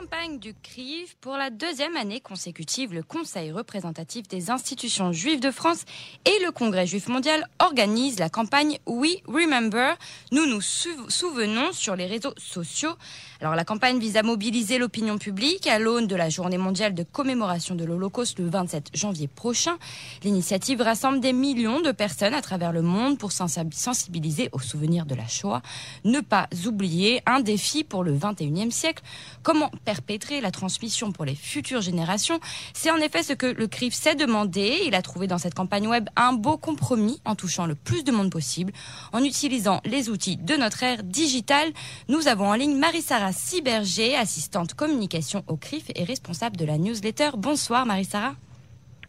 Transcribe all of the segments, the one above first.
campagne du CRIF, pour la deuxième année consécutive, le Conseil représentatif des institutions juives de France et le Congrès juif mondial organisent la campagne We Remember. Nous nous souvenons sur les réseaux sociaux. Alors la campagne vise à mobiliser l'opinion publique à l'aune de la journée mondiale de commémoration de l'Holocauste le 27 janvier prochain. L'initiative rassemble des millions de personnes à travers le monde pour sensibiliser au souvenir de la Shoah. Ne pas oublier un défi pour le 21e siècle. Comment perpétrer la transmission pour les futures générations C'est en effet ce que le CRIF s'est demandé. Il a trouvé dans cette campagne web un beau compromis en touchant le plus de monde possible. En utilisant les outils de notre ère digitale, nous avons en ligne Marie-Sara Ciberger, assistante communication au CRIF et responsable de la newsletter. Bonsoir Marie-Sara.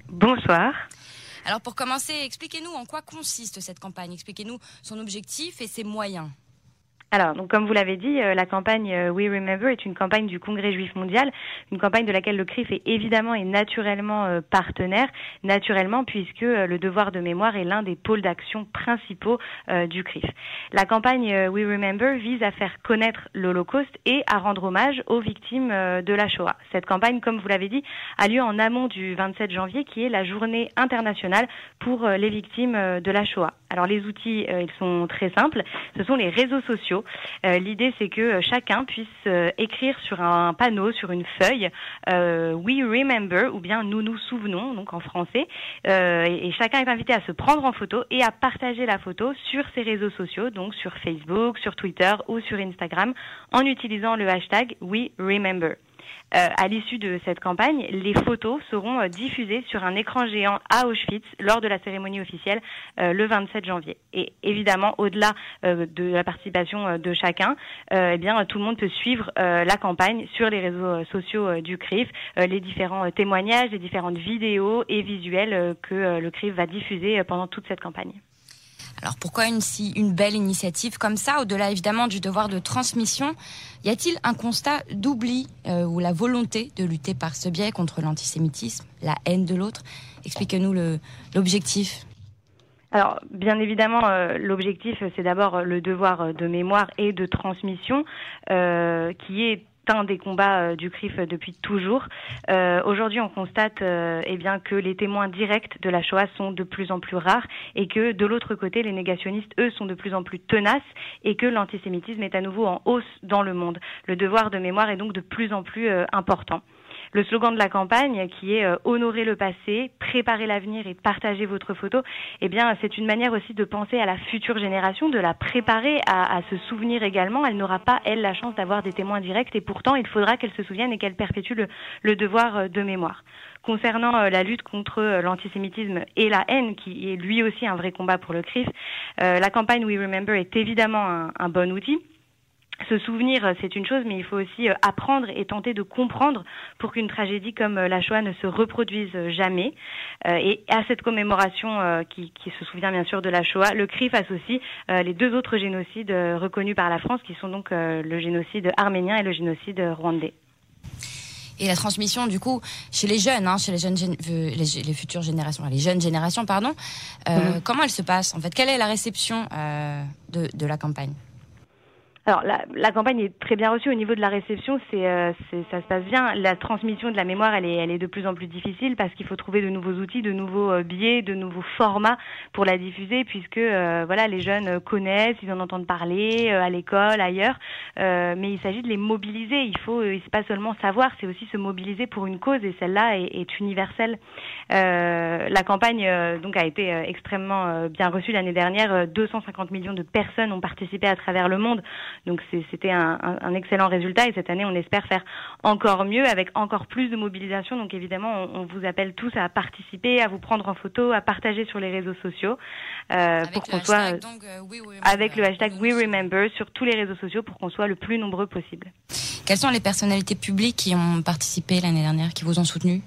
Bonsoir. Alors pour commencer, expliquez-nous en quoi consiste cette campagne, expliquez-nous son objectif et ses moyens. Alors, donc comme vous l'avez dit, euh, la campagne euh, We Remember est une campagne du Congrès juif mondial, une campagne de laquelle le CRIF est évidemment et naturellement euh, partenaire, naturellement puisque le devoir de mémoire est l'un des pôles d'action principaux du CRIF. La campagne We Remember vise à faire connaître l'Holocauste et à rendre hommage aux victimes de la Shoah. Cette campagne, comme vous l'avez dit, a lieu en amont du 27 janvier, qui est la journée internationale pour les victimes de la Shoah. Alors les outils, ils sont très simples. Ce sont les réseaux sociaux euh, l'idée, c'est que euh, chacun puisse euh, écrire sur un panneau, sur une feuille, We Remember ou bien Nous nous souvenons, donc en français. et chacun est invité à se prendre en photo et à partager la photo sur ses réseaux sociaux, donc sur Facebook, sur Twitter ou sur Instagram, en utilisant le hashtag We Remember. Euh, à l'issue de cette campagne, les photos seront euh, diffusées sur un écran géant à Auschwitz lors de la cérémonie officielle euh, le 27 janvier. Et évidemment, au-delà de la participation de chacun, eh tout le monde peut suivre la campagne sur les réseaux sociaux du CRIF, les différents témoignages, les différentes vidéos et visuels que le CRIF va diffuser pendant toute cette campagne. Alors pourquoi une, si, une belle initiative comme ça, au-delà évidemment du devoir de transmission? Y a-t-il un constat d'oubli euh, ou la volonté de lutter par ce biais contre l'antisémitisme, la haine de l'autre? Expliquez-nous l'objectif. Alors, bien évidemment, euh, l'objectif, c'est d'abord le devoir de mémoire et de transmission, euh, qui est des combats euh, du CRIF depuis toujours. Euh, aujourd'hui, on constate euh, eh bien que les témoins directs de la Shoah sont de plus en plus rares et que de l'autre côté, les négationnistes, eux, sont de plus en plus tenaces et que l'antisémitisme est à nouveau en hausse dans le monde. Le devoir de mémoire est donc de plus en plus important. Le slogan de la campagne, qui est euh, honorer le passé, préparer l'avenir et partager votre photo, eh bien, c'est une manière aussi de penser à la future génération, de la préparer à, se souvenir également. Elle n'aura pas, elle, la chance d'avoir des témoins directs et pourtant, il faudra qu'elle se souvienne et qu'elle perpétue le, devoir euh, de mémoire. Concernant euh, la lutte contre l'antisémitisme et la haine, qui est lui aussi un vrai combat pour le CRIF, la campagne We Remember est évidemment un, un bon outil se souvenir, c'est une chose, mais il faut aussi euh, apprendre et tenter de comprendre pour qu'une tragédie comme euh, la Shoah ne se reproduise jamais. Euh, et à cette commémoration qui, se souvient bien sûr de la Shoah, le CRIF associe les deux autres génocides reconnus par la France, qui sont donc le génocide arménien et le génocide rwandais. Et la transmission, du coup, chez les jeunes, hein, chez les jeunes, les, futures générations, les jeunes générations, pardon, mhm. comment elle se passe En fait, quelle est la réception de la campagne? Alors la, la, campagne est très bien reçue au niveau de la réception, c'est, euh, ça se passe bien. La transmission de la mémoire, elle est, elle est de plus en plus difficile parce qu'il faut trouver de nouveaux outils, de nouveaux euh, biais, de nouveaux formats pour la diffuser, puisque euh, voilà, les jeunes connaissent, ils en entendent parler à l'école, ailleurs, mais il s'agit de les mobiliser. Il faut, c'est pas seulement savoir, c'est aussi se mobiliser pour une cause, et celle-là est, est universelle. la campagne donc a été extrêmement bien reçue l'année dernière. 250 millions de personnes ont participé à travers le monde. Donc c'était un, un, excellent résultat et cette année on espère faire encore mieux avec encore plus de mobilisation. Donc évidemment on, vous appelle tous à participer, à vous prendre en photo, à partager sur les réseaux sociaux euh, pour qu'on soit donc, euh, avec le hashtag We Remember sur tous les réseaux sociaux pour qu'on soit le plus nombreux possible. Quelles sont les personnalités publiques qui ont participé l'année dernière, qui vous ont soutenu?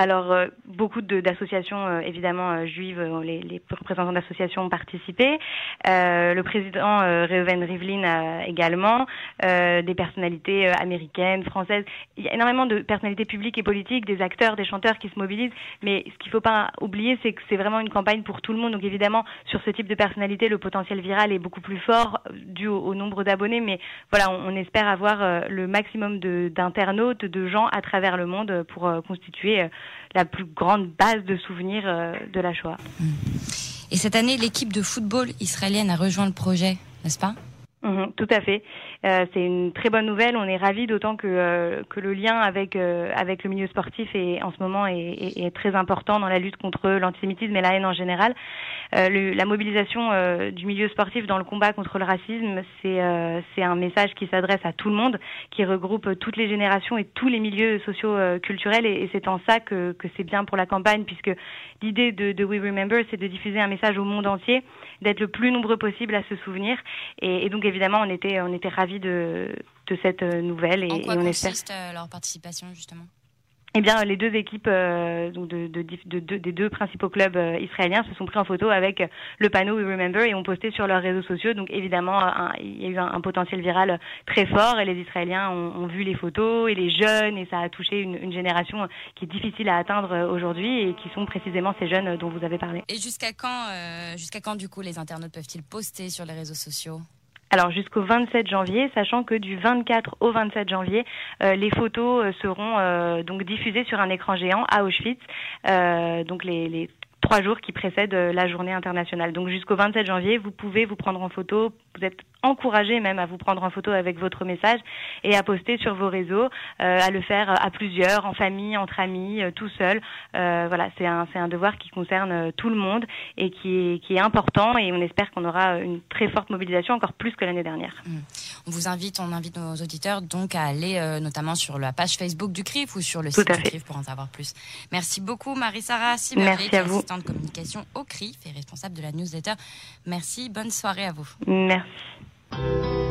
Alors, euh, beaucoup d'associations, euh, évidemment, euh, juives, les, les, représentants d'associations ont participé. le président Reuven Rivlin également, des personnalités américaines, françaises. Il y a énormément de personnalités publiques et politiques, des acteurs, des chanteurs qui se mobilisent. Mais ce qu'il ne faut pas oublier, c'est que c'est vraiment une campagne pour tout le monde. Donc, évidemment, sur ce type de personnalité, le potentiel viral est beaucoup plus fort dû au, nombre d'abonnés. Mais voilà, on, espère avoir le maximum d'internautes, de, gens à travers le monde pour constituer la plus grande base de souvenirs euh, de la Shoah. Et cette année, l'équipe de football israélienne a rejoint le projet, n'est-ce pas? Mhm, tout à fait. Euh, c'est une très bonne nouvelle. On est ravis, d'autant que euh, que le lien avec euh, avec le milieu sportif est en ce moment est, est, est très important dans la lutte contre l'antisémitisme et la haine en général. Le, la mobilisation du milieu sportif dans le combat contre le racisme, c'est c'est un message qui s'adresse à tout le monde, qui regroupe toutes les générations et tous les milieux sociaux culturels. Et, et c'est en ça que que c'est bien pour la campagne, puisque l'idée de, de We Remember, c'est de diffuser un message au monde entier, d'être le plus nombreux possible à se souvenir. Et, et donc évidemment, on était, on était ravis de, de cette nouvelle. Et, en quoi consiste euh, leur participation, justement? Eh bien, les deux équipes euh, donc de, de, de, des deux principaux clubs euh, israéliens se sont pris en photo avec le panneau We Remember et ont posté sur leurs réseaux sociaux. Donc, évidemment, il y a eu un, potentiel viral très fort et les Israéliens ont, ont, vu les photos et les jeunes et ça a touché une, une génération qui est difficile à atteindre aujourd'hui et qui sont précisément ces jeunes dont vous avez parlé. Et jusqu'à quand, jusqu'à quand, du coup, les internautes peuvent-ils poster sur les réseaux sociaux? Alors jusqu'au 27 janvier, sachant que du 24 au 27 janvier, euh, les photos euh, seront euh, donc diffusées sur un écran géant à Auschwitz. donc les, les trois jours qui précèdent la journée internationale. Donc jusqu'au 27 janvier, vous pouvez vous prendre en photo. Vous êtes encourager même à vous prendre en photo avec votre message et à poster sur vos réseaux, euh, à le faire à plusieurs, en famille, entre amis, euh, tout seul. Euh, voilà, c'est un, c'est un devoir qui concerne tout le monde et qui est, qui est important et on espère qu'on aura une très forte mobilisation, encore plus que l'année dernière. Mmh. On vous invite, on invite nos auditeurs donc à aller notamment sur la page Facebook du CRIF ou sur le site du CRIF pour en savoir plus. Merci beaucoup Marie-Sara Merci à vous. assistante communication au CRIF et responsable de la newsletter. Merci, bonne soirée à vous. Merci. Música